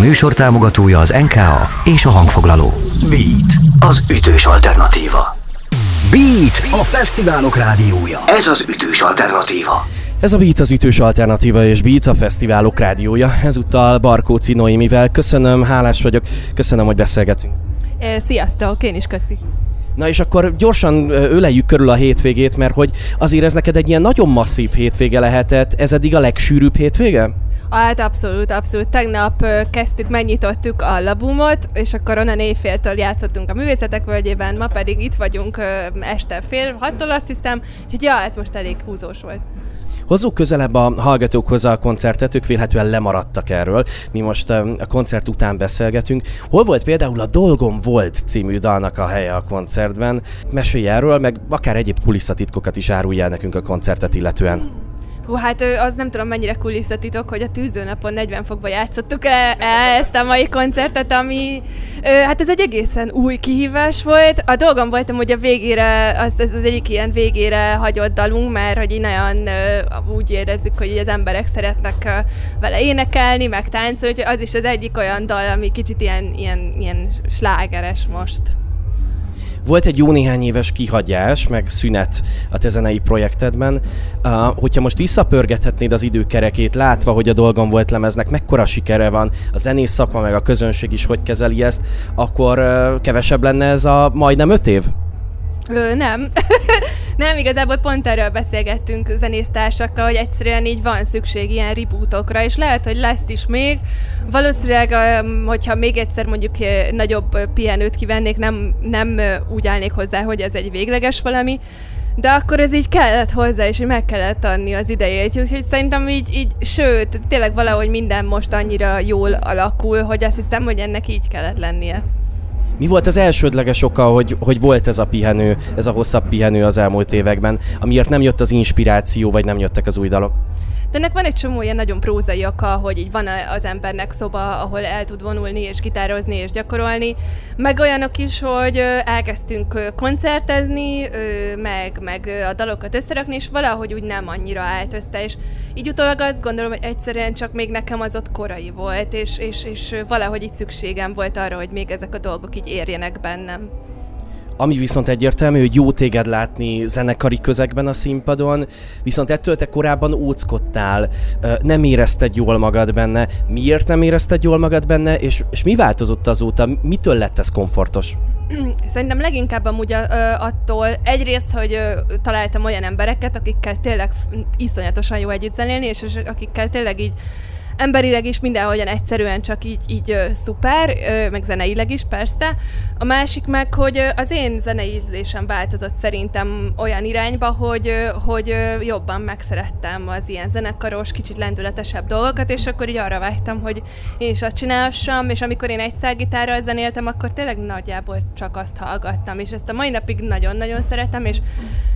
műsor támogatója az NKA és a hangfoglaló. Beat, az ütős alternatíva. Beat, a fesztiválok rádiója. Ez az ütős alternatíva. Ez a Beat az ütős alternatíva és Beat a fesztiválok rádiója. Ezúttal Barkóci Noémivel. Köszönöm, hálás vagyok, köszönöm, hogy beszélgetünk. Sziasztok, én is köszi. Na és akkor gyorsan öleljük körül a hétvégét, mert hogy azért ez neked egy ilyen nagyon masszív hétvége lehetett. Ez eddig a legsűrűbb hétvége? Hát abszolút, abszolút. Tegnap kezdtük, megnyitottuk a labumot, és akkor onnan éjféltől játszottunk a művészetek völgyében, ma pedig itt vagyunk este fél hattól azt hiszem, úgyhogy ja, ez most elég húzós volt. Hozzuk közelebb a hallgatókhoz a koncertet, ők vélhetően lemaradtak erről. Mi most a koncert után beszélgetünk. Hol volt például a Dolgom Volt című dalnak a helye a koncertben? Mesélj erről, meg akár egyéb kulisszatitkokat is áruljál nekünk a koncertet illetően. Hú, hát az nem tudom mennyire kulisszatitok, hogy a tűzőnapon 40 fokba játszottuk e, e, ezt a mai koncertet, ami hát ez egy egészen új kihívás volt. A dolgom voltam, hogy a végére, az, az, az egyik ilyen végére hagyott dalunk, mert hogy így nagyon úgy érezzük, hogy az emberek szeretnek vele énekelni, meg táncolni, hogy az is az egyik olyan dal, ami kicsit ilyen, ilyen, ilyen slágeres most. Volt egy jó néhány éves kihagyás, meg szünet a te zenei projektedben. Uh, hogyha most visszapörgethetnéd az időkerekét, látva, hogy a dolgom volt lemeznek, mekkora sikere van, a zenész szakma, meg a közönség is hogy kezeli ezt, akkor uh, kevesebb lenne ez a majdnem öt év? Ö, nem. nem, igazából pont erről beszélgettünk zenésztársakkal, hogy egyszerűen így van szükség ilyen rebootokra, és lehet, hogy lesz is még. Valószínűleg, hogyha még egyszer mondjuk nagyobb pihenőt kivennék, nem, nem úgy állnék hozzá, hogy ez egy végleges valami, de akkor ez így kellett hozzá, és meg kellett adni az idejét. Úgyhogy szerintem így, így, sőt, tényleg valahogy minden most annyira jól alakul, hogy azt hiszem, hogy ennek így kellett lennie. Mi volt az elsődleges oka, hogy, hogy volt ez a pihenő, ez a hosszabb pihenő az elmúlt években, amiért nem jött az inspiráció, vagy nem jöttek az új dalok? De ennek van egy csomó ilyen nagyon prózai oka, hogy így van az embernek szoba, ahol el tud vonulni, és gitározni, és gyakorolni, meg olyanok is, hogy elkezdtünk koncertezni, meg, meg a dalokat összerakni, és valahogy úgy nem annyira állt össze, és így utólag azt gondolom, hogy egyszerűen csak még nekem az ott korai volt, és, és, és valahogy így szükségem volt arra, hogy még ezek a dolgok így érjenek bennem. Ami viszont egyértelmű, hogy jó téged látni zenekari közegben a színpadon, viszont ettől te korábban óckodtál, nem érezted jól magad benne. Miért nem érezted jól magad benne, és, és mi változott azóta? Mitől lett ez komfortos? Szerintem leginkább amúgy attól egyrészt, hogy találtam olyan embereket, akikkel tényleg iszonyatosan jó együtt zenélni, és akikkel tényleg így emberileg is mindenhogyan egyszerűen csak így, így szuper, ö, meg zeneileg is persze. A másik meg, hogy az én zenei ízlésem változott szerintem olyan irányba, hogy, hogy ö, jobban megszerettem az ilyen zenekaros, kicsit lendületesebb dolgokat, és akkor így arra vágytam, hogy én is azt csinálhassam, és amikor én egy gitárral zenéltem, akkor tényleg nagyjából csak azt hallgattam, és ezt a mai napig nagyon-nagyon szeretem, és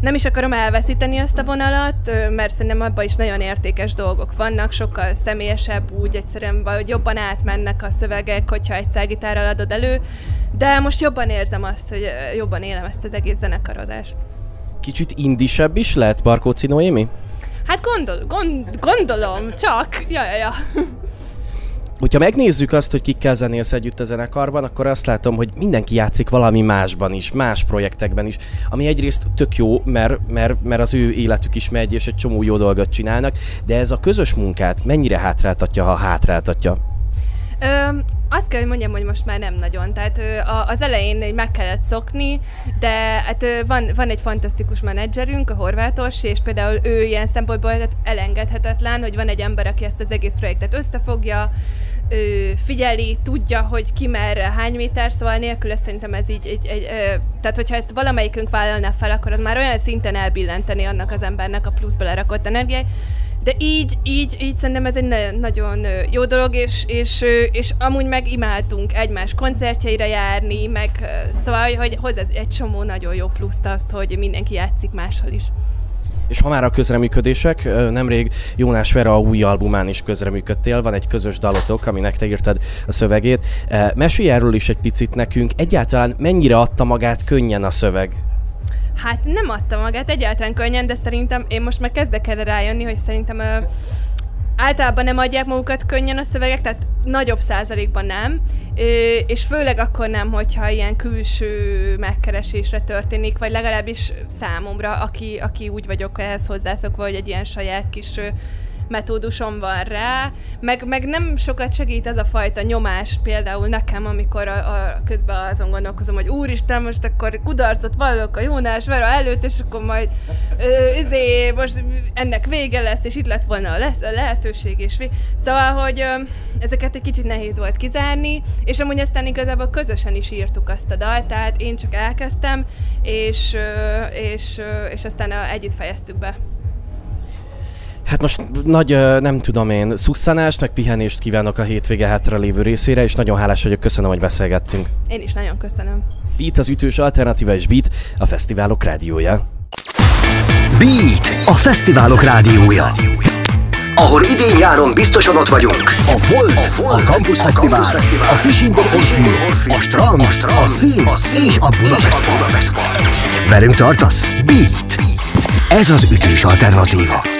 nem is akarom elveszíteni azt a vonalat, mert szerintem abban is nagyon értékes dolgok vannak, sokkal személyes kevesebb, úgy egyszerűen vagy jobban átmennek a szövegek, hogyha egy gitárral adod elő, de most jobban érzem azt, hogy jobban élem ezt az egész zenekarozást. Kicsit indisebb is lehet Barkóci Noémi? Hát gondol, gond, gondolom, csak, ja, ja, ja. Hogyha megnézzük azt, hogy kikkel zenélsz együtt a zenekarban, akkor azt látom, hogy mindenki játszik valami másban is, más projektekben is, ami egyrészt tök jó, mert, mert, mert az ő életük is megy, és egy csomó jó dolgot csinálnak, de ez a közös munkát mennyire hátráltatja, ha hátráltatja? Ö, azt kell, hogy mondjam, hogy most már nem nagyon. Tehát ö, az elején meg kellett szokni, de hát ö, van, van egy fantasztikus menedzserünk, a Horvátos, és például ő ilyen szempontból tehát elengedhetetlen, hogy van egy ember, aki ezt az egész projektet összefogja, ő figyeli, tudja, hogy ki merre, hány méter, szóval nélkül szerintem ez így, egy, egy, ö, tehát hogyha ezt valamelyikünk vállalná fel, akkor az már olyan szinten elbillenteni annak az embernek a plusz belerakott energiát, de így, így, így szerintem ez egy nagyon jó dolog, és, és, és amúgy meg imádtunk egymás koncertjeire járni, meg szóval, hogy hoz ez egy csomó nagyon jó pluszt azt, hogy mindenki játszik máshol is. És ha már a közreműködések, nemrég Jónás Vera új albumán is közreműködtél, van egy közös dalotok, aminek te írtad a szövegét. Mesélj erről is egy picit nekünk, egyáltalán mennyire adta magát könnyen a szöveg? Hát nem adta magát egyáltalán könnyen, de szerintem én most már kezdek erre rájönni, hogy szerintem általában nem adják magukat könnyen a szövegek, tehát nagyobb százalékban nem, és főleg akkor nem, hogyha ilyen külső megkeresésre történik, vagy legalábbis számomra, aki, aki úgy vagyok ehhez hozzászokva, hogy egy ilyen saját kis metódusom van rá, meg, meg nem sokat segít ez a fajta nyomás például nekem, amikor a, a közben azon gondolkozom, hogy úristen, most akkor kudarcot vallok a Jónás Vera előtt, és akkor majd ö, izé, most ennek vége lesz, és itt lett volna a, lesz, a lehetőség, és. Szóval, hogy ö, ezeket egy kicsit nehéz volt kizárni, és amúgy aztán igazából közösen is írtuk azt a dalt, tehát én csak elkezdtem, és, és, és aztán együtt fejeztük be. Hát most nagy, nem tudom én, szusszanást, meg pihenést kívánok a hétvége hátra lévő részére, és nagyon hálás vagyok, köszönöm, hogy beszélgettünk. Én is nagyon köszönöm. Beat az ütős alternatíva és Beat a fesztiválok rádiója. Beat a fesztiválok rádiója. Ahol idén-nyáron biztosan ott vagyunk. A Volt, a, Volt, a Campus, a Fesztivál, Fesztivál, a Fishing Orfű, a Strand, a, strand, a Szín a szín és a Budapest Park. Velünk tartasz? Beat. Ez az ütős alternatíva.